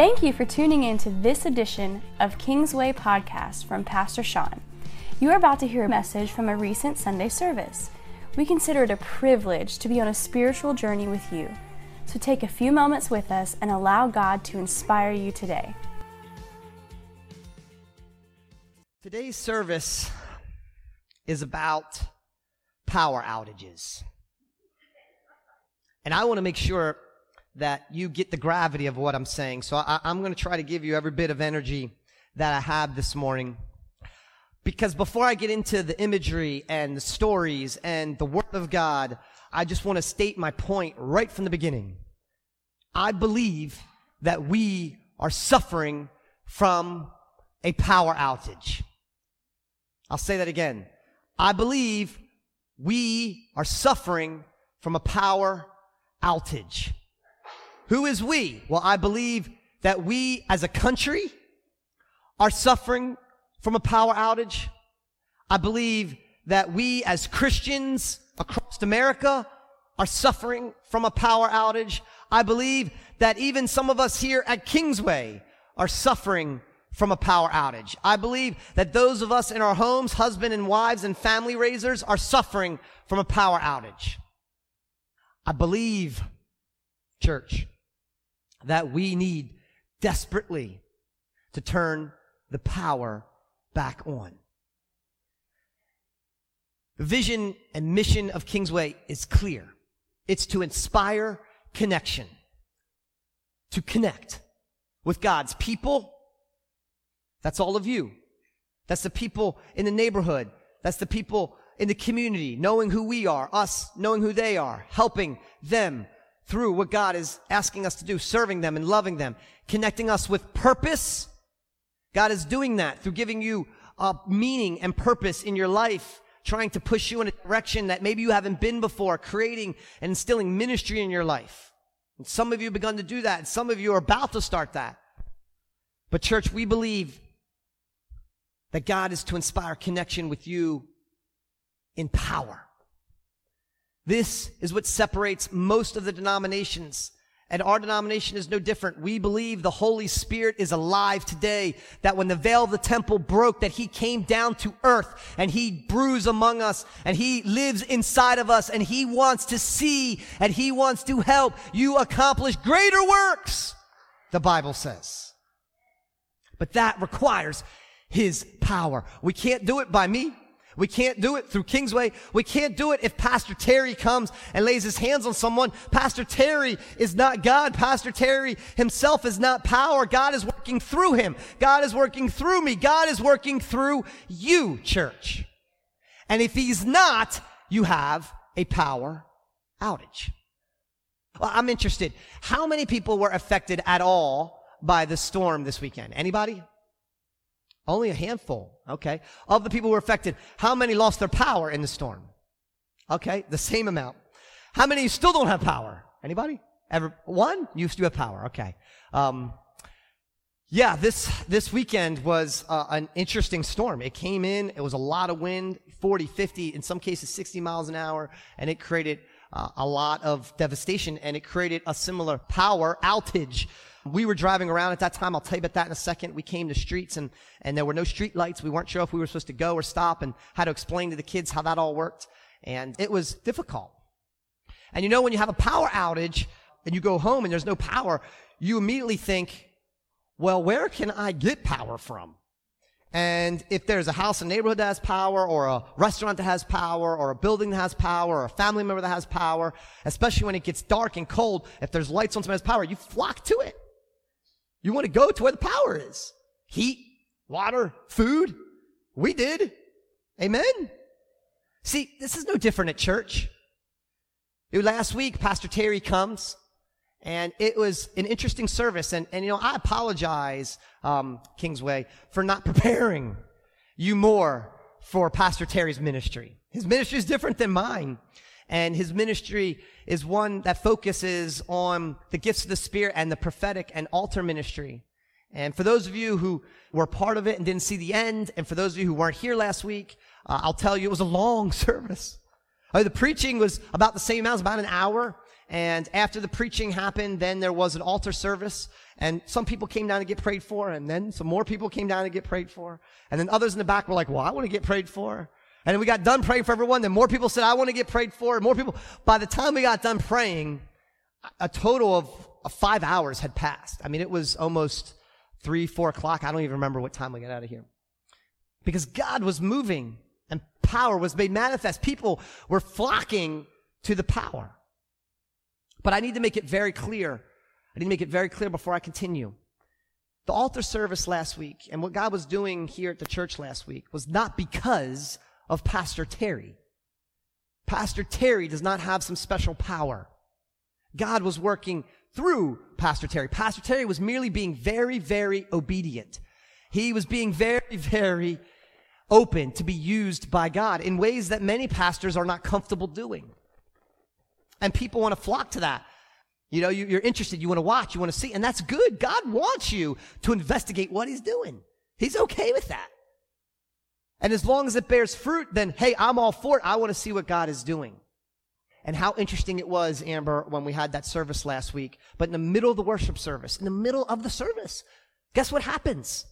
Thank you for tuning in to this edition of Kingsway Podcast from Pastor Sean. You are about to hear a message from a recent Sunday service. We consider it a privilege to be on a spiritual journey with you. So take a few moments with us and allow God to inspire you today. Today's service is about power outages. And I want to make sure that you get the gravity of what I'm saying. So I, am going to try to give you every bit of energy that I have this morning. Because before I get into the imagery and the stories and the Word of God, I just want to state my point right from the beginning. I believe that we are suffering from a power outage. I'll say that again. I believe we are suffering from a power outage. Who is we? Well, I believe that we as a country are suffering from a power outage. I believe that we as Christians across America are suffering from a power outage. I believe that even some of us here at Kingsway are suffering from a power outage. I believe that those of us in our homes, husband and wives and family raisers are suffering from a power outage. I believe, church, that we need desperately to turn the power back on. The vision and mission of Kingsway is clear. It's to inspire connection, to connect with God's people. That's all of you. That's the people in the neighborhood. That's the people in the community, knowing who we are, us knowing who they are, helping them through what God is asking us to do, serving them and loving them, connecting us with purpose. God is doing that through giving you a meaning and purpose in your life, trying to push you in a direction that maybe you haven't been before, creating and instilling ministry in your life. And some of you have begun to do that, and some of you are about to start that. But church, we believe that God is to inspire connection with you in power. This is what separates most of the denominations. And our denomination is no different. We believe the Holy Spirit is alive today, that when the veil of the temple broke, that he came down to earth and he brews among us and he lives inside of us and he wants to see and he wants to help you accomplish greater works, the Bible says. But that requires his power. We can't do it by me. We can't do it through Kingsway. We can't do it if Pastor Terry comes and lays his hands on someone. Pastor Terry is not God. Pastor Terry himself is not power. God is working through him. God is working through me. God is working through you, church. And if he's not, you have a power outage. Well, I'm interested. How many people were affected at all by the storm this weekend? Anybody? Only a handful. Okay. Of the people who were affected, how many lost their power in the storm? Okay. The same amount. How many still don't have power? Anybody? Ever? One? You still have power. Okay. Um, yeah, this, this weekend was uh, an interesting storm. It came in, it was a lot of wind, 40, 50, in some cases 60 miles an hour, and it created uh, a lot of devastation and it created a similar power outage we were driving around at that time. I'll tell you about that in a second. We came to streets and, and there were no street lights. We weren't sure if we were supposed to go or stop and how to explain to the kids how that all worked. And it was difficult. And you know, when you have a power outage and you go home and there's no power, you immediately think, well, where can I get power from? And if there's a house in a neighborhood that has power, or a restaurant that has power, or a building that has power, or a family member that has power, especially when it gets dark and cold, if there's lights on somebody's power, you flock to it. You want to go to where the power is. Heat, water, food. We did. Amen. See, this is no different at church. Last week, Pastor Terry comes and it was an interesting service. And, and you know, I apologize, um, Kingsway, for not preparing you more for Pastor Terry's ministry. His ministry is different than mine. And his ministry is one that focuses on the gifts of the Spirit and the prophetic and altar ministry. And for those of you who were part of it and didn't see the end, and for those of you who weren't here last week, uh, I'll tell you it was a long service. Uh, the preaching was about the same amount, it was about an hour, And after the preaching happened, then there was an altar service and some people came down to get prayed for. And then some more people came down to get prayed for. And then others in the back were like, well, I want to get prayed for. And we got done praying for everyone. Then more people said, I want to get prayed for. More people, by the time we got done praying, a total of, of five hours had passed. I mean, it was almost three, four o'clock. I don't even remember what time we got out of here. Because God was moving and power was made manifest. People were flocking to the power. But I need to make it very clear. I need to make it very clear before I continue. The altar service last week and what God was doing here at the church last week was not because of Pastor Terry. Pastor Terry does not have some special power. God was working through Pastor Terry. Pastor Terry was merely being very, very obedient. He was being very, very open to be used by God in ways that many pastors are not comfortable doing. And people want to flock to that. You know, you, are interested, you want to watch, you want to see, and that's good. God wants you to investigate what He's doing. He's okay with that. And as long as it bears fruit, then hey, I'm all for it. I want to see what God is doing. And how interesting it was, Amber, when we had that service last week. But in the middle of the worship service, in the middle of the service, guess what happens?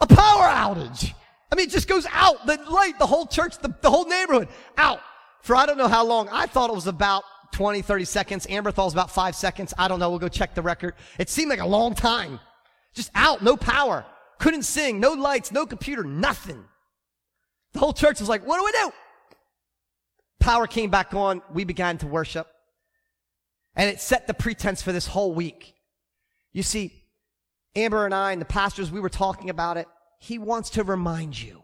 A power outage. I mean, it just goes out. The light, the whole church, the, the whole neighborhood, out. For I don't know how long. I thought it was about 20, 30 seconds. Amber thought it was about five seconds. I don't know. We'll go check the record. It seemed like a long time. Just out, no power. Couldn't sing, no lights, no computer, nothing. The whole church was like, what do we do? Power came back on. We began to worship. And it set the pretense for this whole week. You see, Amber and I and the pastors, we were talking about it. He wants to remind you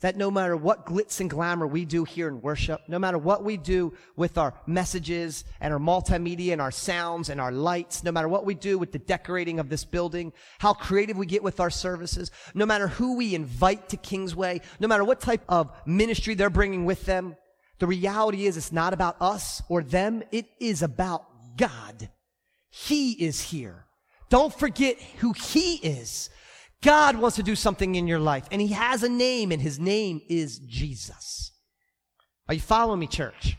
that no matter what glitz and glamour we do here in worship, no matter what we do with our messages and our multimedia and our sounds and our lights, no matter what we do with the decorating of this building, how creative we get with our services, no matter who we invite to Kingsway, no matter what type of ministry they're bringing with them, the reality is it's not about us or them. It is about God. He is here. Don't forget who He is. God wants to do something in your life, and He has a name, and His name is Jesus. Are you following me, church?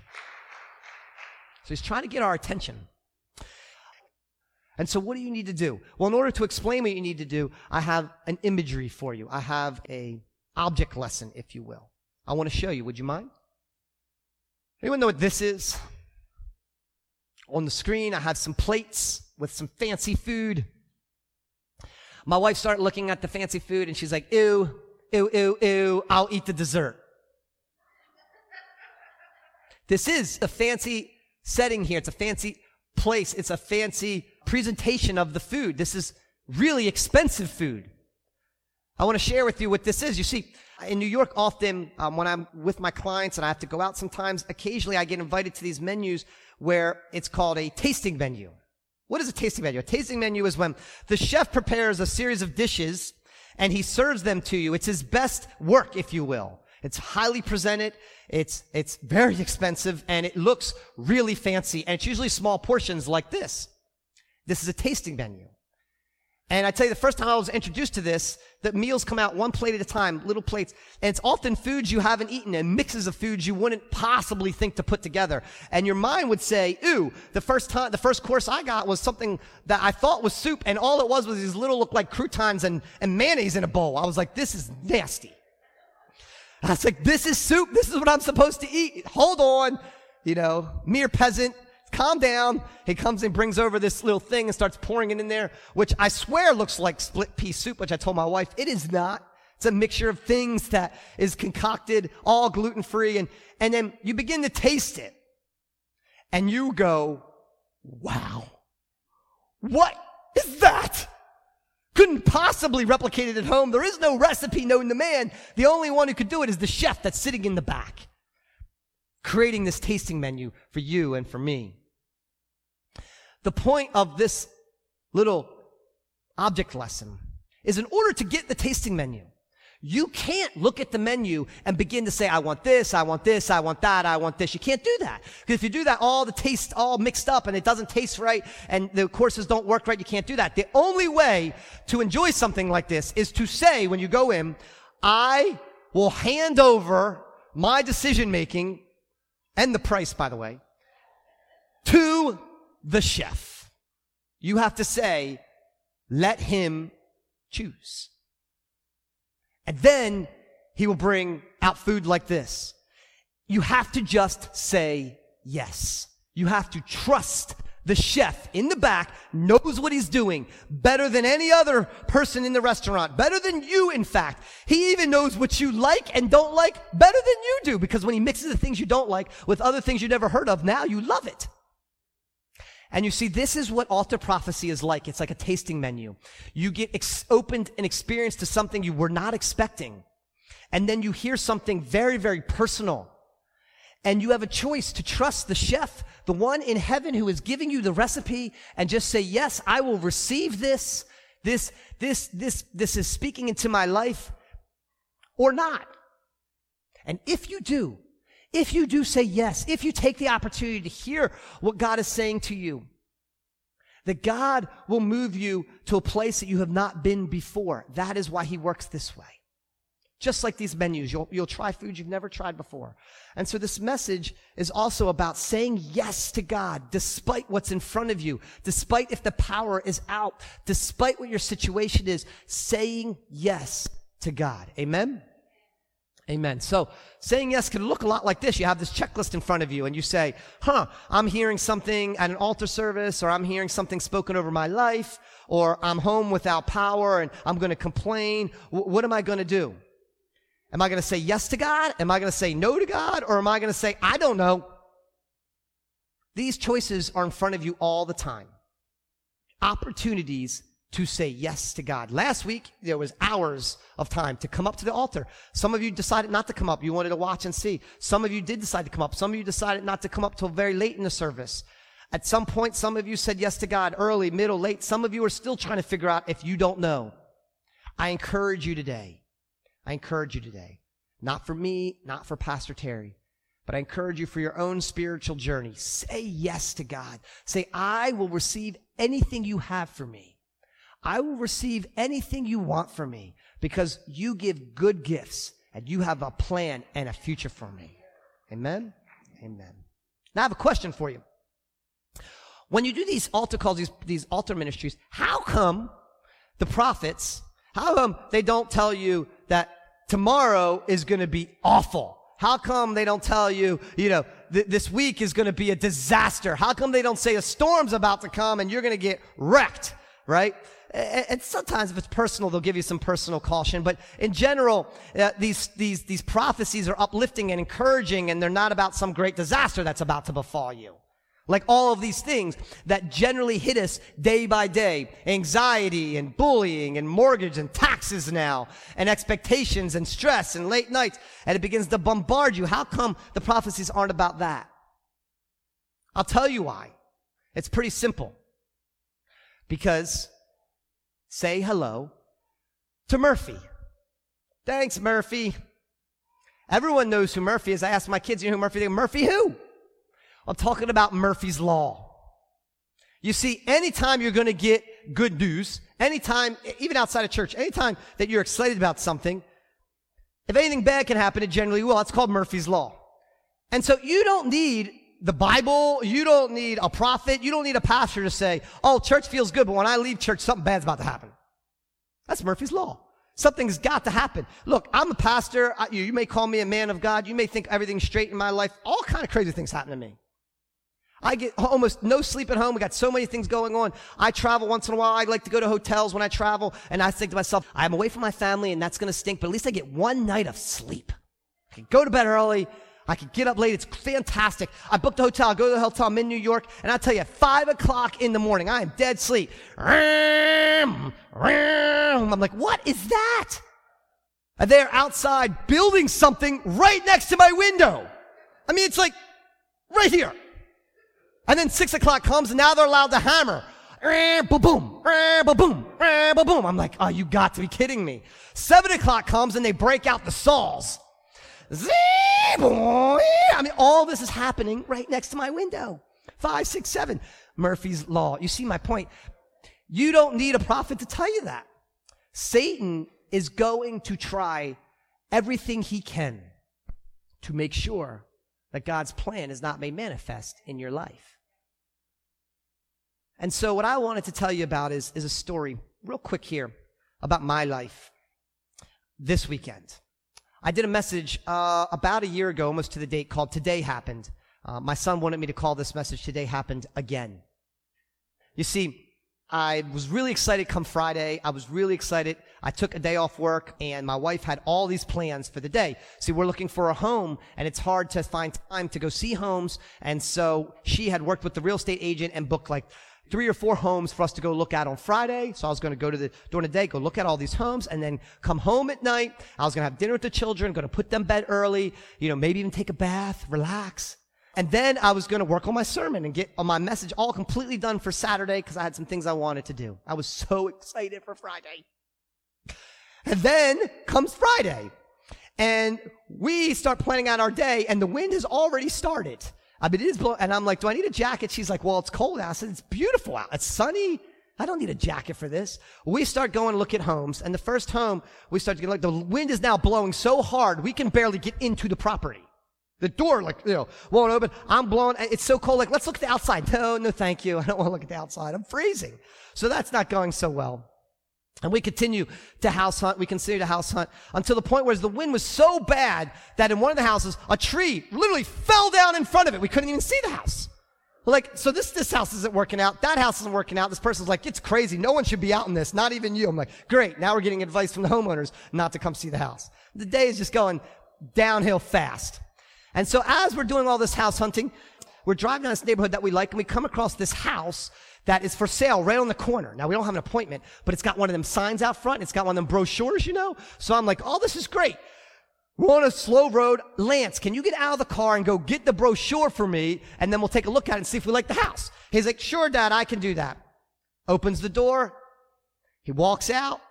So He's trying to get our attention. And so, what do you need to do? Well, in order to explain what you need to do, I have an imagery for you. I have a object lesson, if you will. I want to show you. Would you mind? Anyone know what this is? On the screen, I have some plates with some fancy food. My wife started looking at the fancy food and she's like, ew, ew, ew, ew, I'll eat the dessert. This is a fancy setting here. It's a fancy place. It's a fancy presentation of the food. This is really expensive food. I want to share with you what this is. You see, in New York, often um, when I'm with my clients and I have to go out sometimes, occasionally I get invited to these menus where it's called a tasting menu. What is a tasting menu? A tasting menu is when the chef prepares a series of dishes and he serves them to you. It's his best work, if you will. It's highly presented. It's, it's very expensive and it looks really fancy. And it's usually small portions like this. This is a tasting menu. And I tell you, the first time I was introduced to this, the meals come out one plate at a time, little plates. And it's often foods you haven't eaten and mixes of foods you wouldn't possibly think to put together. And your mind would say, ooh, the first time, the first course I got was something that I thought was soup. And all it was was these little look like croutons and, and mayonnaise in a bowl. I was like, this is nasty. I was like, this is soup. This is what I'm supposed to eat. Hold on. You know, mere peasant calm down. He comes and brings over this little thing and starts pouring it in there, which I swear looks like split pea soup, which I told my wife it is not. It's a mixture of things that is concocted, all gluten free. And, and then you begin to taste it and you go, wow, what is that? Couldn't possibly replicate it at home. There is no recipe known to man. The only one who could do it is the chef that's sitting in the back, creating this tasting menu for you and for me. The point of this little object lesson is in order to get the tasting menu, you can't look at the menu and begin to say, I want this, I want this, I want that, I want this. You can't do that. Because if you do that, all the taste all mixed up and it doesn't taste right and the courses don't work right, you can't do that. The only way to enjoy something like this is to say when you go in, I will hand over my decision making and the price, by the way, to the chef. You have to say, let him choose. And then he will bring out food like this. You have to just say yes. You have to trust the chef in the back knows what he's doing better than any other person in the restaurant, better than you, in fact. He even knows what you like and don't like better than you do because when he mixes the things you don't like with other things you never heard of, now you love it. And you see, this is what altar prophecy is like. It's like a tasting menu. You get ex- opened and experienced to something you were not expecting. And then you hear something very, very personal. And you have a choice to trust the chef, the one in heaven who is giving you the recipe and just say, yes, I will receive this. This, this, this, this is speaking into my life or not. And if you do, if you do say yes, if you take the opportunity to hear what God is saying to you, that God will move you to a place that you have not been before. That is why he works this way. Just like these menus, you'll, you'll try foods you've never tried before. And so this message is also about saying yes to God despite what's in front of you, despite if the power is out, despite what your situation is, saying yes to God. Amen? Amen. So saying yes can look a lot like this. You have this checklist in front of you and you say, huh, I'm hearing something at an altar service or I'm hearing something spoken over my life or I'm home without power and I'm going to complain. W- what am I going to do? Am I going to say yes to God? Am I going to say no to God? Or am I going to say, I don't know? These choices are in front of you all the time. Opportunities to say yes to God. Last week, there was hours of time to come up to the altar. Some of you decided not to come up. You wanted to watch and see. Some of you did decide to come up. Some of you decided not to come up till very late in the service. At some point, some of you said yes to God early, middle, late. Some of you are still trying to figure out if you don't know. I encourage you today. I encourage you today. Not for me, not for Pastor Terry, but I encourage you for your own spiritual journey. Say yes to God. Say, I will receive anything you have for me. I will receive anything you want from me because you give good gifts and you have a plan and a future for me. Amen? Amen. Now I have a question for you. When you do these altar calls, these, these altar ministries, how come the prophets, how come they don't tell you that tomorrow is going to be awful? How come they don't tell you, you know, th- this week is going to be a disaster? How come they don't say a storm's about to come and you're going to get wrecked, right? And sometimes if it's personal, they'll give you some personal caution. But in general, uh, these, these, these prophecies are uplifting and encouraging, and they're not about some great disaster that's about to befall you. Like all of these things that generally hit us day by day. Anxiety and bullying and mortgage and taxes now and expectations and stress and late nights. And it begins to bombard you. How come the prophecies aren't about that? I'll tell you why. It's pretty simple. Because say hello to Murphy. Thanks, Murphy. Everyone knows who Murphy is. I asked my kids, you know who Murphy is? Murphy who? I'm talking about Murphy's Law. You see, anytime you're going to get good news, anytime, even outside of church, anytime that you're excited about something, if anything bad can happen, it generally will. It's called Murphy's Law. And so you don't need the Bible. You don't need a prophet. You don't need a pastor to say, oh, church feels good, but when I leave church, something bad's about to happen. That's Murphy's Law. Something's got to happen. Look, I'm a pastor. I, you, you may call me a man of God. You may think everything's straight in my life. All kind of crazy things happen to me. I get almost no sleep at home. We got so many things going on. I travel once in a while. I like to go to hotels when I travel. And I think to myself, I'm away from my family and that's going to stink, but at least I get one night of sleep. I can go to bed early. I can get up late. It's fantastic. I booked a hotel. I go to the hotel. I'm in New York. And I tell you, five o'clock in the morning, I am dead sleep. I'm like, what is that? And they're outside building something right next to my window. I mean, it's like right here. And then six o'clock comes and now they're allowed to hammer. Boom, boom, boom, boom. I'm like, oh, you got to be kidding me. Seven o'clock comes and they break out the saws. I mean, all this is happening right next to my window. Five, six, seven. Murphy's Law. You see my point? You don't need a prophet to tell you that. Satan is going to try everything he can to make sure that God's plan is not made manifest in your life. And so what I wanted to tell you about is, is a story, real quick here, about my life this weekend. I did a message uh, about a year ago, almost to the date, called Today Happened. Uh, my son wanted me to call this message Today Happened Again. You see, I was really excited come Friday. I was really excited. I took a day off work and my wife had all these plans for the day. See, we're looking for a home and it's hard to find time to go see homes. And so she had worked with the real estate agent and booked like three or four homes for us to go look at on Friday. So I was going to go to the, during the day, go look at all these homes and then come home at night. I was going to have dinner with the children, going to put them bed early, you know, maybe even take a bath, relax. And then I was going to work on my sermon and get on my message all completely done for Saturday because I had some things I wanted to do. I was so excited for Friday. And then comes Friday and we start planning out our day and the wind has already started. I mean, it is blowing and I'm like, do I need a jacket? She's like, well, it's cold out. I said, it's beautiful out. It's sunny. I don't need a jacket for this. We start going to look at homes and the first home we start to get like the wind is now blowing so hard we can barely get into the property. The door, like, you know, won't open. I'm blowing. It's so cold. Like, let's look at the outside. No, no, thank you. I don't want to look at the outside. I'm freezing. So that's not going so well. And we continue to house hunt. We continue to house hunt until the point where the wind was so bad that in one of the houses, a tree literally fell down in front of it. We couldn't even see the house. Like, so this, this house isn't working out. That house isn't working out. This person's like, it's crazy. No one should be out in this. Not even you. I'm like, great. Now we're getting advice from the homeowners not to come see the house. The day is just going downhill fast. And so as we're doing all this house hunting, we're driving down this neighborhood that we like and we come across this house that is for sale right on the corner. Now we don't have an appointment, but it's got one of them signs out front. It's got one of them brochures, you know? So I'm like, oh, this is great. We're on a slow road. Lance, can you get out of the car and go get the brochure for me? And then we'll take a look at it and see if we like the house. He's like, sure, dad, I can do that. Opens the door. He walks out.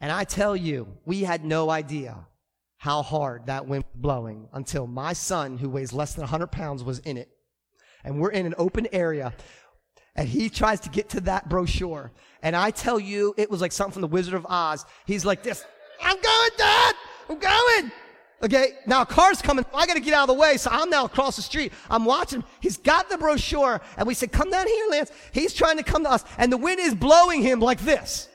And I tell you, we had no idea how hard that wind was blowing until my son, who weighs less than 100 pounds, was in it. And we're in an open area. And he tries to get to that brochure. And I tell you, it was like something from the Wizard of Oz. He's like this. I'm going, Dad! I'm going! Okay, now a car's coming. I gotta get out of the way. So I'm now across the street. I'm watching. He's got the brochure. And we said, come down here, Lance. He's trying to come to us. And the wind is blowing him like this.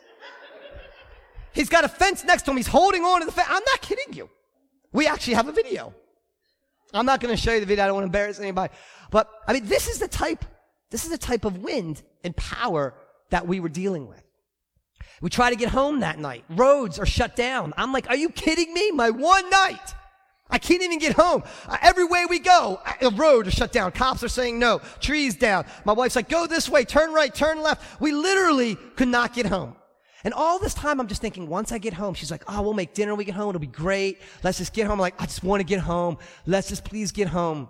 He's got a fence next to him. He's holding on to the fence. I'm not kidding you. We actually have a video. I'm not to show you the video. I don't want to embarrass anybody. But I mean, this is the type, this is the type of wind and power that we were dealing with. We try to get home that night. Roads are shut down. I'm like, are you kidding me? My one night. I can't even get home. Uh, every way we go, a road is shut down. Cops are saying no. Trees down. My wife's like, go this way, turn right, turn left. We literally could not get home. And all this time, I'm just thinking, once I get home, she's like, oh, we'll make dinner when we get home. It'll be great. Let's just get home. I'm like, I just want to get home. Let's just please get home.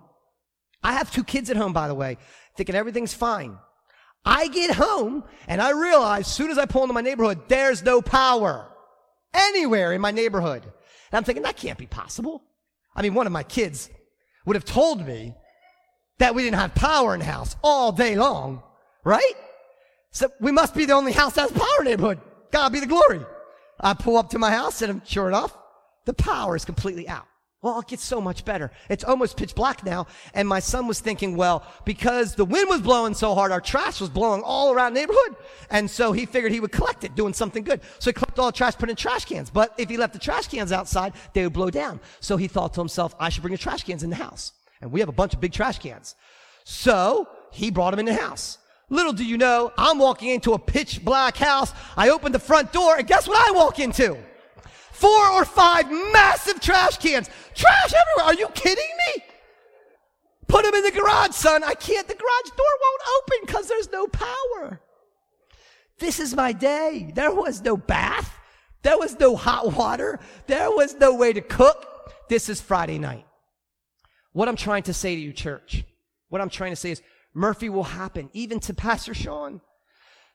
I have two kids at home, by the way, thinking everything's fine. I get home and I realize as soon as I pull into my neighborhood, there's no power anywhere in my neighborhood. And I'm thinking, that can't be possible. I mean, one of my kids would have told me that we didn't have power in the house all day long, right? So we must be the only house that has power neighborhood. God be the glory. I pull up to my house and sure enough, the power is completely out. Well, it gets so much better. It's almost pitch black now. And my son was thinking, well, because the wind was blowing so hard, our trash was blowing all around the neighborhood. And so he figured he would collect it, doing something good. So he collected all the trash, put in trash cans. But if he left the trash cans outside, they would blow down. So he thought to himself, I should bring the trash cans in the house. And we have a bunch of big trash cans. So he brought them in the house. Little do you know, I'm walking into a pitch black house. I open the front door and guess what I walk into? Four or five massive trash cans. Trash everywhere. Are you kidding me? Put them in the garage, son. I can't. The garage door won't open because there's no power. This is my day. There was no bath. There was no hot water. There was no way to cook. This is Friday night. What I'm trying to say to you, church, what I'm trying to say is Murphy will happen, even to Pastor Sean.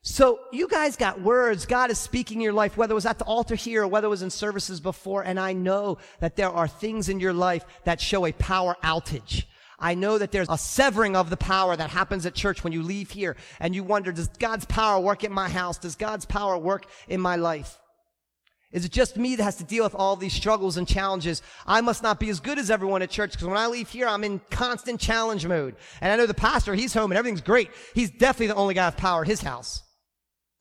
So you guys got words. God is speaking in your life, whether it was at the altar here or whether it was in services before. And I know that there are things in your life that show a power outage. I know that there's a severing of the power that happens at church when you leave here and you wonder, does God's power work in my house? Does God's power work in my life? Is it just me that has to deal with all these struggles and challenges? I must not be as good as everyone at church because when I leave here, I'm in constant challenge mode. And I know the pastor, he's home and everything's great. He's definitely the only guy with power at his house.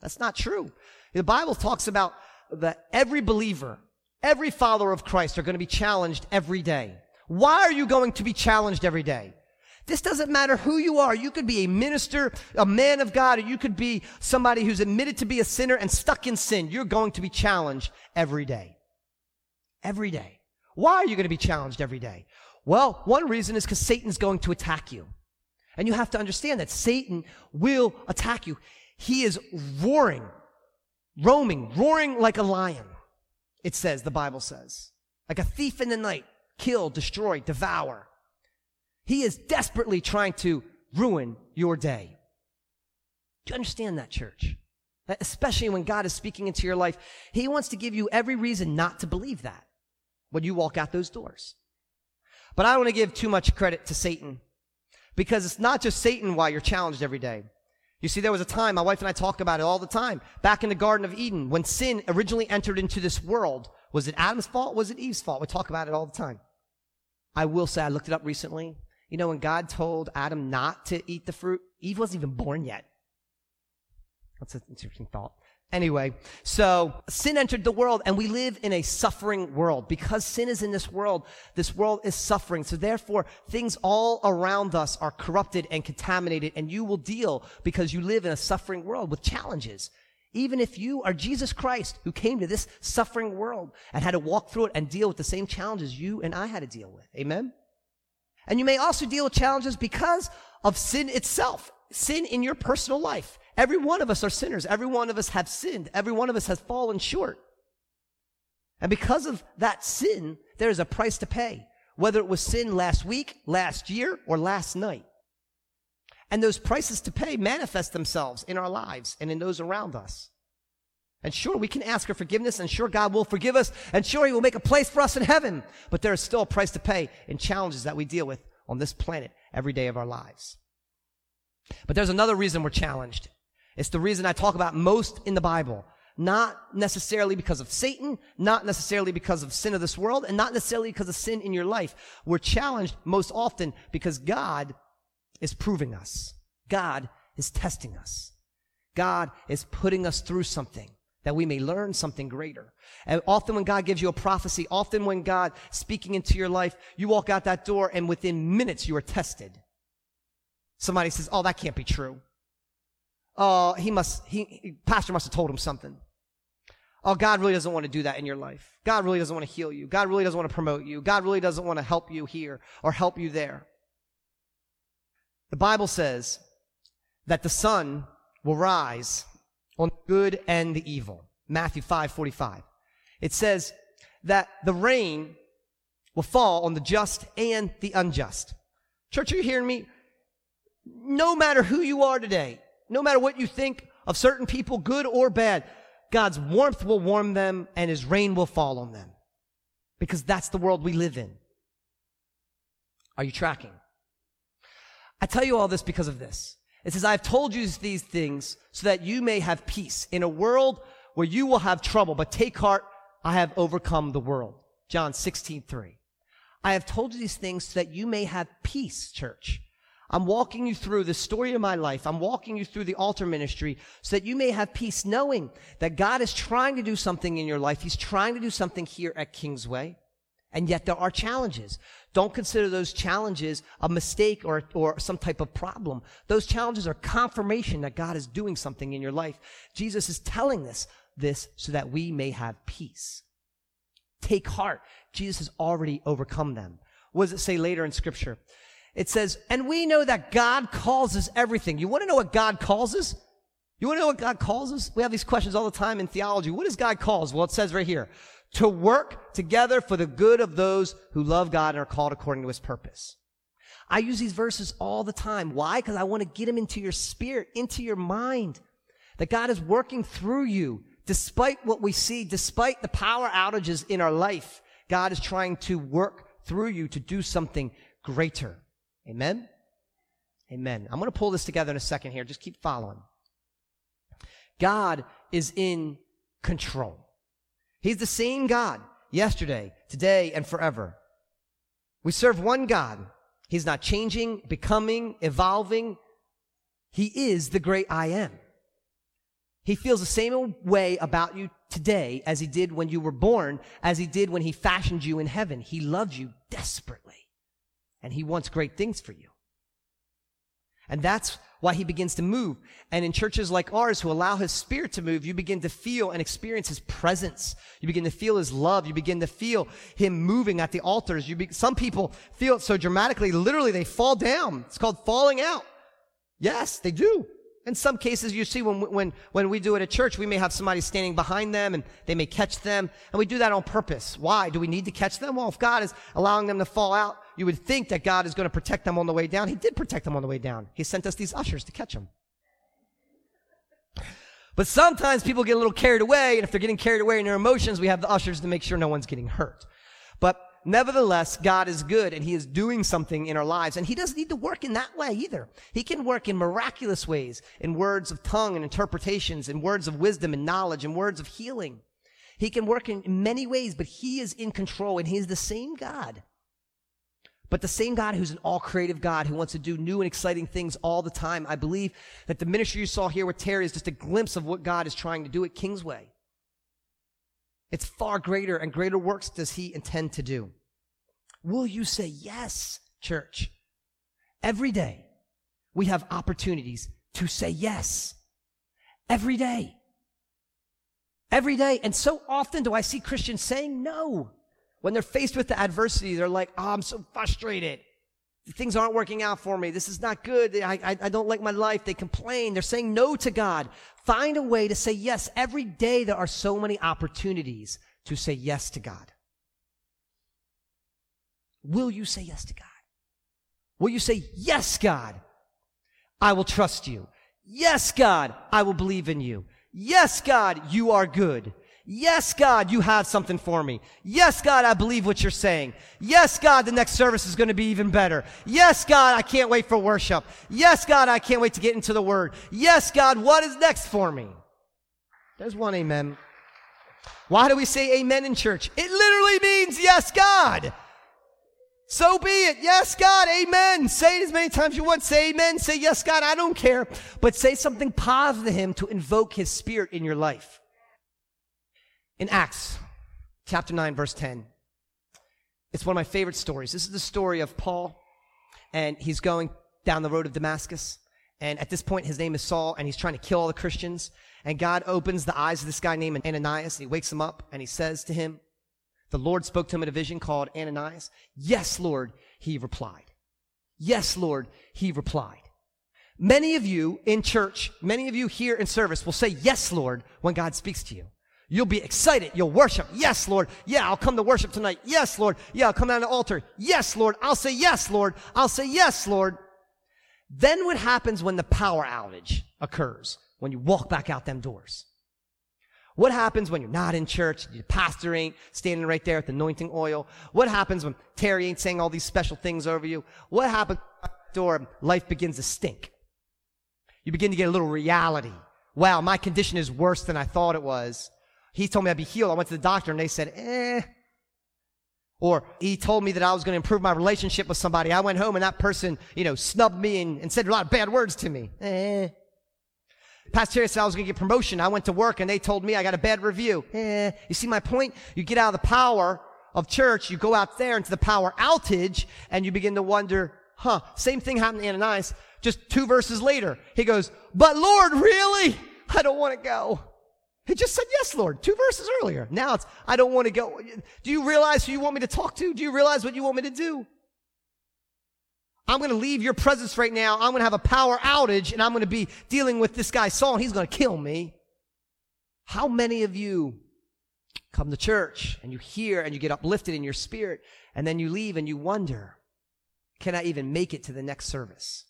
That's not true. The Bible talks about that every believer, every follower of Christ are going to be challenged every day. Why are you going to be challenged every day? This doesn't matter who you are. You could be a minister, a man of God, or you could be somebody who's admitted to be a sinner and stuck in sin. You're going to be challenged every day. Every day. Why are you going to be challenged every day? Well, one reason is because Satan's going to attack you. And you have to understand that Satan will attack you. He is roaring, roaming, roaring like a lion. It says, the Bible says, like a thief in the night, kill, destroy, devour. He is desperately trying to ruin your day. Do you understand that, church? Especially when God is speaking into your life, He wants to give you every reason not to believe that when you walk out those doors. But I don't want to give too much credit to Satan because it's not just Satan why you're challenged every day. You see, there was a time, my wife and I talk about it all the time, back in the Garden of Eden, when sin originally entered into this world. Was it Adam's fault? Was it Eve's fault? We talk about it all the time. I will say, I looked it up recently. You know, when God told Adam not to eat the fruit, Eve wasn't even born yet. That's an interesting thought. Anyway, so sin entered the world and we live in a suffering world. Because sin is in this world, this world is suffering. So therefore, things all around us are corrupted and contaminated and you will deal because you live in a suffering world with challenges. Even if you are Jesus Christ who came to this suffering world and had to walk through it and deal with the same challenges you and I had to deal with. Amen? And you may also deal with challenges because of sin itself, sin in your personal life. Every one of us are sinners. Every one of us have sinned. Every one of us has fallen short. And because of that sin, there is a price to pay, whether it was sin last week, last year, or last night. And those prices to pay manifest themselves in our lives and in those around us. And sure, we can ask for forgiveness, and sure, God will forgive us, and sure, He will make a place for us in heaven. But there is still a price to pay in challenges that we deal with on this planet every day of our lives. But there's another reason we're challenged. It's the reason I talk about most in the Bible. Not necessarily because of Satan, not necessarily because of sin of this world, and not necessarily because of sin in your life. We're challenged most often because God is proving us. God is testing us. God is putting us through something that we may learn something greater. And often when God gives you a prophecy, often when God speaking into your life, you walk out that door and within minutes you are tested. Somebody says, Oh, that can't be true. Oh, he must, he, pastor must have told him something. Oh, God really doesn't want to do that in your life. God really doesn't want to heal you. God really doesn't want to promote you. God really doesn't want to help you here or help you there. The Bible says that the sun will rise on the good and the evil. Matthew 5 45. It says that the rain will fall on the just and the unjust. Church, are you hearing me? No matter who you are today, no matter what you think of certain people, good or bad, God's warmth will warm them and his rain will fall on them. Because that's the world we live in. Are you tracking? I tell you all this because of this. It says, I've told you these things so that you may have peace in a world where you will have trouble, but take heart, I have overcome the world. John 16, 3. I have told you these things so that you may have peace, church. I'm walking you through the story of my life. I'm walking you through the altar ministry so that you may have peace knowing that God is trying to do something in your life. He's trying to do something here at Kingsway. And yet there are challenges. Don't consider those challenges a mistake or, or some type of problem. Those challenges are confirmation that God is doing something in your life. Jesus is telling us this so that we may have peace. Take heart. Jesus has already overcome them. What does it say later in scripture? It says, and we know that God causes everything. You want to know what God causes? You want to know what God calls us? We have these questions all the time in theology. What does God calls? Well, it says right here, to work together for the good of those who love God and are called according to his purpose. I use these verses all the time. Why? Because I want to get them into your spirit, into your mind. That God is working through you despite what we see, despite the power outages in our life. God is trying to work through you to do something greater. Amen? Amen. I'm going to pull this together in a second here. Just keep following. God is in control. He's the same God yesterday, today, and forever. We serve one God. He's not changing, becoming, evolving. He is the great I am. He feels the same way about you today as he did when you were born, as he did when he fashioned you in heaven. He loves you desperately and he wants great things for you. And that's why he begins to move. And in churches like ours who allow his spirit to move, you begin to feel and experience his presence. You begin to feel his love. You begin to feel him moving at the altars. You be, some people feel it so dramatically, literally they fall down. It's called falling out. Yes, they do. In some cases, you see when, when, when we do it at church, we may have somebody standing behind them and they may catch them. And we do that on purpose. Why? Do we need to catch them? Well, if God is allowing them to fall out, you would think that God is going to protect them on the way down. He did protect them on the way down. He sent us these ushers to catch them. But sometimes people get a little carried away, and if they're getting carried away in their emotions, we have the ushers to make sure no one's getting hurt. But nevertheless, God is good and He is doing something in our lives. And He doesn't need to work in that way either. He can work in miraculous ways, in words of tongue and interpretations, in words of wisdom and knowledge, in words of healing. He can work in many ways, but He is in control and He is the same God but the same God who's an all creative God who wants to do new and exciting things all the time, I believe that the ministry you saw here with Terry is just a glimpse of what God is trying to do at Kingsway. It's far greater and greater works does he intend to do. Will you say yes, church? Every day we have opportunities to say yes. Every day. Every day. And so often do I see Christians saying no. When they're faced with the adversity, they're like, oh, I'm so frustrated. Things aren't working out for me. This is not good. I, I, I don't like my life. They complain. They're saying no to God. Find a way to say yes. Every day there are so many opportunities to say yes to God. Will you say yes to God? Will you say, yes, God, I will trust you. Yes, God, I will believe in you. Yes, God, you are good. Yes, God, you have something for me. Yes, God, I believe what you're saying. Yes, God, the next service is going to be even better. Yes, God, I can't wait for worship. Yes, God, I can't wait to get into the word. Yes, God, what is next for me? There's one amen. Why do we say amen in church? It literally means yes, God. So be it. Yes, God. Amen. Say it as many times as you want. Say amen. Say yes, God. I don't care. But say something positive to him to invoke his spirit in your life. In Acts chapter 9, verse 10, it's one of my favorite stories. This is the story of Paul, and he's going down the road of Damascus. And at this point, his name is Saul, and he's trying to kill all the Christians. And God opens the eyes of this guy named Ananias, and he wakes him up, and he says to him, The Lord spoke to him in a vision called Ananias. Yes, Lord, he replied. Yes, Lord, he replied. Many of you in church, many of you here in service will say, Yes, Lord, when God speaks to you. You'll be excited. You'll worship. Yes, Lord. Yeah, I'll come to worship tonight. Yes, Lord. Yeah, I'll come down to the altar. Yes, Lord. I'll say yes, Lord. I'll say yes, Lord. Then what happens when the power outage occurs? When you walk back out them doors? What happens when you're not in church? Your pastor ain't standing right there with the anointing oil. What happens when Terry ain't saying all these special things over you? What happens door life begins to stink? You begin to get a little reality. Wow, my condition is worse than I thought it was. He told me I'd be healed. I went to the doctor and they said, eh. Or he told me that I was going to improve my relationship with somebody. I went home and that person, you know, snubbed me and, and said a lot of bad words to me. Eh. Pastor Terry said I was going to get promotion. I went to work and they told me I got a bad review. Eh. You see my point? You get out of the power of church, you go out there into the power outage and you begin to wonder, huh, same thing happened to Ananias. Just two verses later, he goes, but Lord, really? I don't want to go. He just said, Yes, Lord, two verses earlier. Now it's, I don't want to go. Do you realize who you want me to talk to? Do you realize what you want me to do? I'm going to leave your presence right now. I'm going to have a power outage and I'm going to be dealing with this guy Saul and he's going to kill me. How many of you come to church and you hear and you get uplifted in your spirit and then you leave and you wonder, can I even make it to the next service?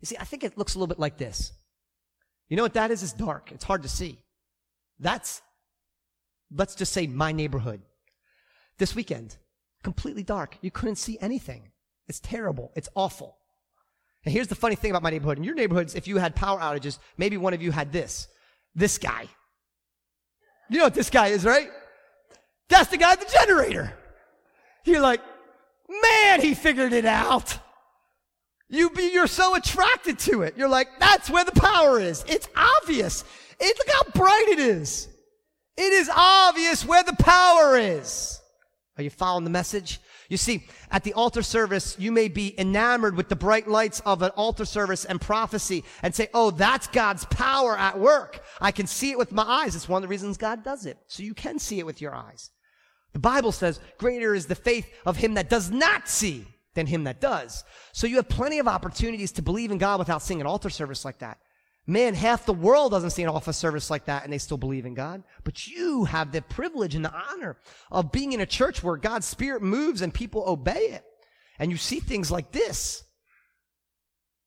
You see, I think it looks a little bit like this. You know what that is? It's dark. It's hard to see. That's, let's just say, my neighborhood. This weekend, completely dark. You couldn't see anything. It's terrible. It's awful. And here's the funny thing about my neighborhood. In your neighborhoods, if you had power outages, maybe one of you had this. This guy. You know what this guy is, right? That's the guy at the generator. You're like, man, he figured it out. You be, you're so attracted to it. You're like, that's where the power is. It's obvious. It, look how bright it is. It is obvious where the power is. Are you following the message? You see, at the altar service, you may be enamored with the bright lights of an altar service and prophecy and say, oh, that's God's power at work. I can see it with my eyes. It's one of the reasons God does it. So you can see it with your eyes. The Bible says, greater is the faith of him that does not see than him that does. So you have plenty of opportunities to believe in God without seeing an altar service like that. Man, half the world doesn't see an office service like that and they still believe in God. But you have the privilege and the honor of being in a church where God's Spirit moves and people obey it. And you see things like this.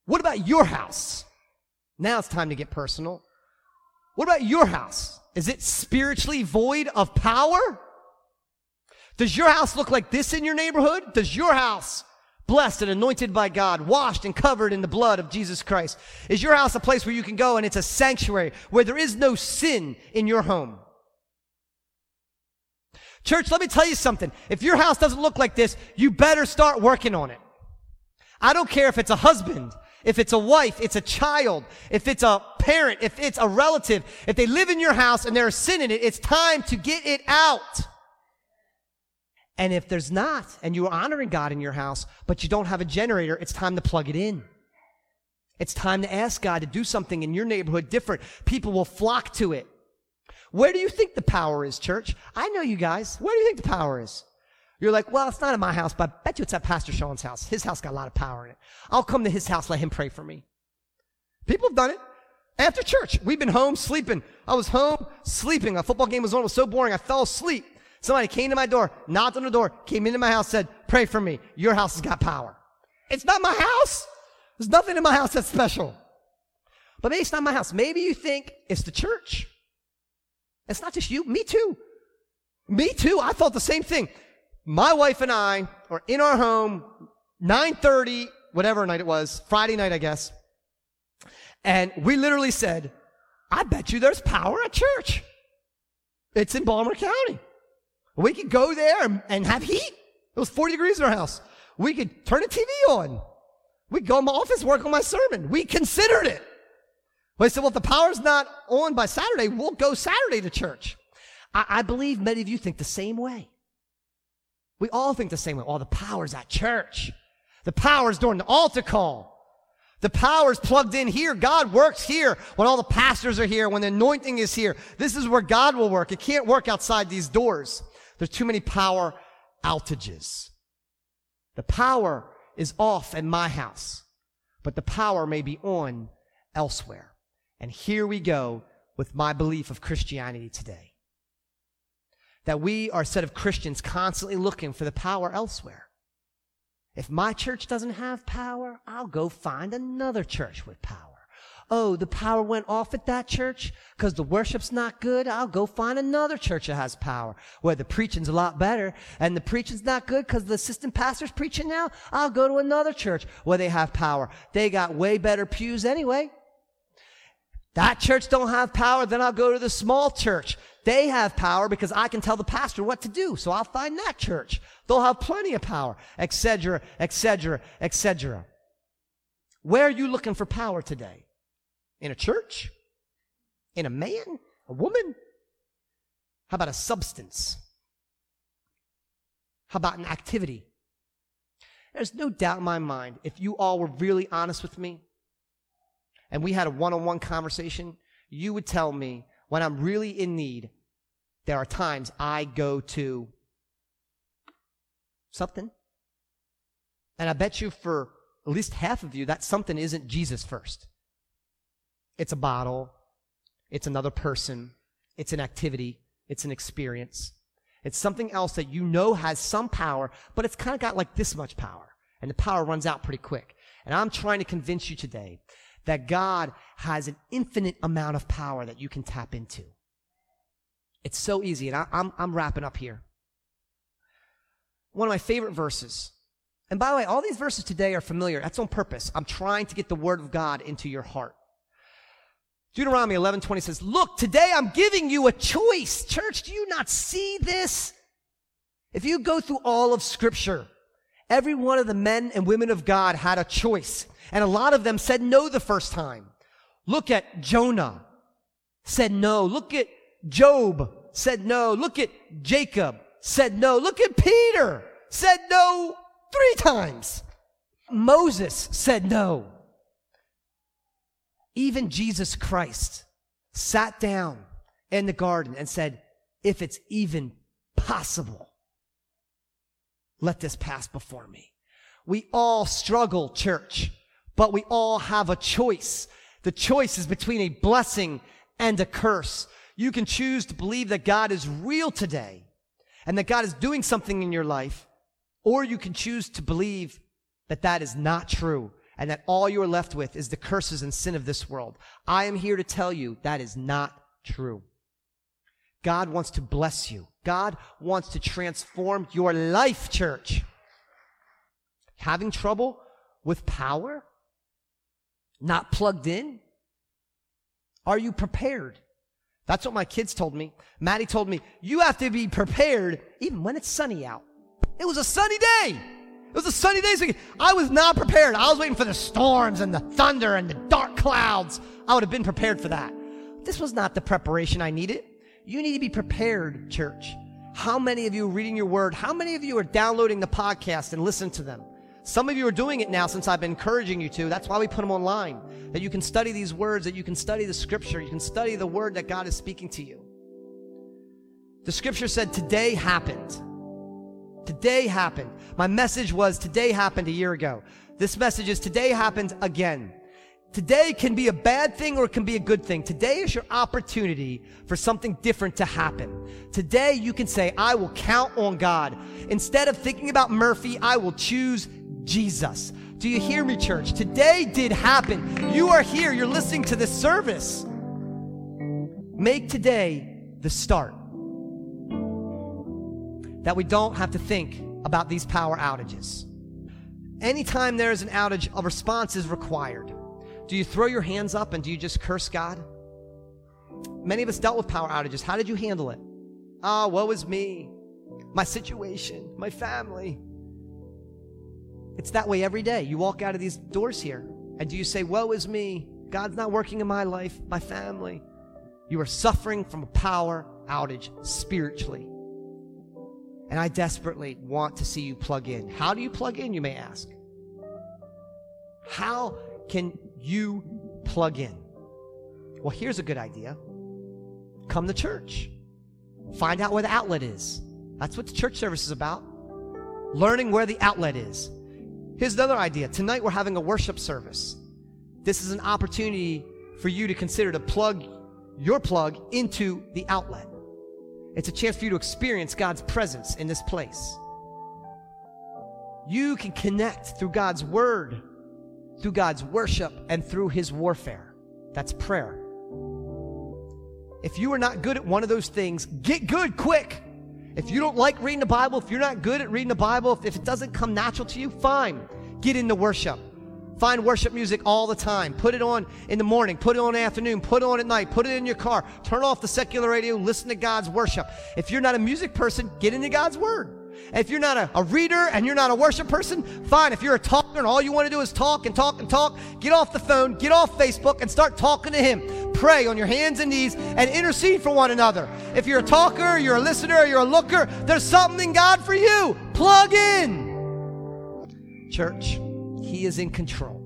What about your house? Now it's time to get personal. What about your house? Is it spiritually void of power? Does your house look like this in your neighborhood? Does your house blessed and anointed by God, washed and covered in the blood of Jesus Christ? Is your house a place where you can go and it's a sanctuary where there is no sin in your home? Church, let me tell you something. If your house doesn't look like this, you better start working on it. I don't care if it's a husband, if it's a wife, it's a child, if it's a parent, if it's a relative, if they live in your house and there's sin in it, it's time to get it out. And if there's not, and you are honoring God in your house, but you don't have a generator, it's time to plug it in. It's time to ask God to do something in your neighborhood different. People will flock to it. Where do you think the power is, church? I know you guys. Where do you think the power is? You're like, well, it's not in my house, but I bet you it's at Pastor Sean's house. His house got a lot of power in it. I'll come to his house, let him pray for me. People have done it. After church, we've been home sleeping. I was home sleeping. A football game was on. It was so boring. I fell asleep. Somebody came to my door, knocked on the door, came into my house, said, pray for me. Your house has got power. It's not my house. There's nothing in my house that's special. But maybe it's not my house. Maybe you think it's the church. It's not just you. Me too. Me too. I thought the same thing. My wife and I are in our home, 930, whatever night it was, Friday night, I guess. And we literally said, I bet you there's power at church. It's in Baltimore County. We could go there and, have heat. It was 40 degrees in our house. We could turn the TV on. We go in my office, work on my sermon. We considered it. But I said, well, if the power's not on by Saturday, we'll go Saturday to church. I, I believe many of you think the same way. We all think the same way. Oh, the power's at church. The power's during the altar call. The power's plugged in here. God works here when all the pastors are here, when the anointing is here. This is where God will work. It can't work outside these doors. There's too many power outages. The power is off at my house, but the power may be on elsewhere. And here we go with my belief of Christianity today. That we are a set of Christians constantly looking for the power elsewhere. If my church doesn't have power, I'll go find another church with power. Oh, the power went off at that church because the worship's not good. I'll go find another church that has power where the preaching's a lot better and the preaching's not good because the assistant pastor's preaching now. I'll go to another church where they have power. They got way better pews anyway. That church don't have power, then I'll go to the small church. They have power because I can tell the pastor what to do. So I'll find that church. They'll have plenty of power, etc., etc., etc. Where are you looking for power today? In a church? In a man? A woman? How about a substance? How about an activity? There's no doubt in my mind, if you all were really honest with me and we had a one on one conversation, you would tell me when I'm really in need, there are times I go to something. And I bet you for at least half of you, that something isn't Jesus first. It's a bottle. It's another person. It's an activity. It's an experience. It's something else that you know has some power, but it's kind of got like this much power. And the power runs out pretty quick. And I'm trying to convince you today that God has an infinite amount of power that you can tap into. It's so easy. And I, I'm, I'm wrapping up here. One of my favorite verses. And by the way, all these verses today are familiar. That's on purpose. I'm trying to get the word of God into your heart. Deuteronomy 11:20 says, "Look, today I'm giving you a choice." Church, do you not see this? If you go through all of scripture, every one of the men and women of God had a choice. And a lot of them said no the first time. Look at Jonah, said no. Look at Job, said no. Look at Jacob, said no. Look at Peter, said no three times. Moses said no. Even Jesus Christ sat down in the garden and said, if it's even possible, let this pass before me. We all struggle, church, but we all have a choice. The choice is between a blessing and a curse. You can choose to believe that God is real today and that God is doing something in your life, or you can choose to believe that that is not true and that all you are left with is the curses and sin of this world. I am here to tell you that is not true. God wants to bless you. God wants to transform your life, church. Having trouble with power? Not plugged in? Are you prepared? That's what my kids told me. Maddie told me, you have to be prepared even when it's sunny out. It was a sunny day. It was a sunny day. So I was not prepared. I was waiting for the storms and the thunder and the dark clouds. I would have been prepared for that. This was not the preparation I needed. You need to be prepared, church. How many of you are reading your word? How many of you are downloading the podcast and listen to them? Some of you are doing it now since I've been encouraging you to. That's why we put them online. That you can study these words, that you can study the scripture, you can study the word that God is speaking to you. The scripture said, Today happened. Today happened. My message was, Today happened a year ago. This message is, Today happened again. Today can be a bad thing or it can be a good thing. Today is your opportunity for something different to happen. Today you can say, I will count on God. Instead of thinking about Murphy, I will choose Jesus. Do you hear me, church? Today did happen. You are here. You're listening to this service. Make today the start. That we don't have to think about these power outages. Anytime there is an outage, a response is required. Do you throw your hands up and do you just curse God? Many of us dealt with power outages. How did you handle it? Ah, oh, woe is me, my situation, my family. It's that way every day. You walk out of these doors here, and do you say, Woe is me, God's not working in my life, my family? You are suffering from a power outage spiritually. And I desperately want to see you plug in. How do you plug in, you may ask? How can you plug in? Well, here's a good idea come to church, find out where the outlet is. That's what the church service is about. Learning where the outlet is. Here's another idea. Tonight we're having a worship service. This is an opportunity for you to consider to plug your plug into the outlet. It's a chance for you to experience God's presence in this place. You can connect through God's word through God's worship and through his warfare. That's prayer. If you are not good at one of those things, get good quick. If you don't like reading the Bible, if you're not good at reading the Bible, if, if it doesn't come natural to you, fine. Get into worship. Find worship music all the time. Put it on in the morning, put it on in the afternoon, put it on at night, put it in your car. Turn off the secular radio, listen to God's worship. If you're not a music person, get into God's word. If you're not a, a reader and you're not a worship person, fine. If you're a talker and all you want to do is talk and talk and talk, get off the phone, get off Facebook, and start talking to Him. Pray on your hands and knees and intercede for one another. If you're a talker, you're a listener, you're a looker, there's something in God for you. Plug in. Church, He is in control.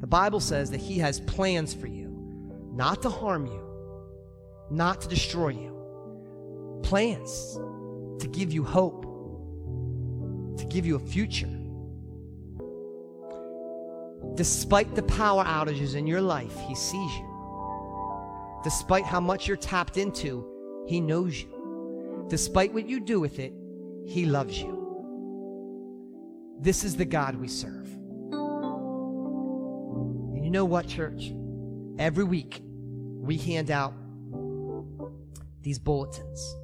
The Bible says that He has plans for you, not to harm you, not to destroy you. Plans to give you hope to give you a future. Despite the power outages in your life, He sees you. Despite how much you're tapped into, He knows you. Despite what you do with it, He loves you. This is the God we serve. You know what, church? Every week, we hand out these bulletins.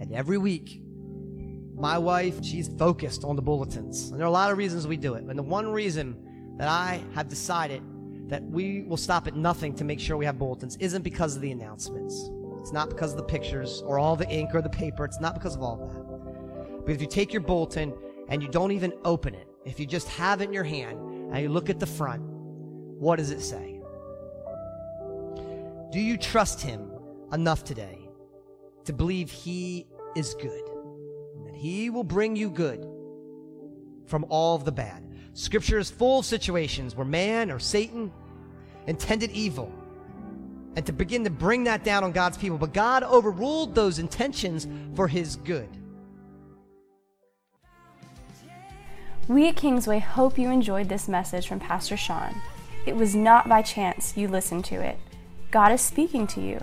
And every week, my wife, she's focused on the bulletins. And there are a lot of reasons we do it. And the one reason that I have decided that we will stop at nothing to make sure we have bulletins isn't because of the announcements. It's not because of the pictures or all the ink or the paper. It's not because of all that. But if you take your bulletin and you don't even open it, if you just have it in your hand and you look at the front, what does it say? Do you trust Him enough today to believe He is good? That He will bring you good from all of the bad. Scripture is full of situations where man or Satan intended evil and to begin to bring that down on God's people, but God overruled those intentions for His good. We at Kingsway hope you enjoyed this message from Pastor Sean. It was not by chance you listened to it. God is speaking to you.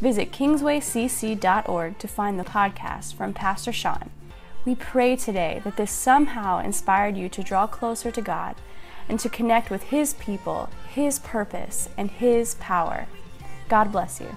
Visit kingswaycc.org to find the podcast from Pastor Sean. We pray today that this somehow inspired you to draw closer to God and to connect with His people, His purpose, and His power. God bless you.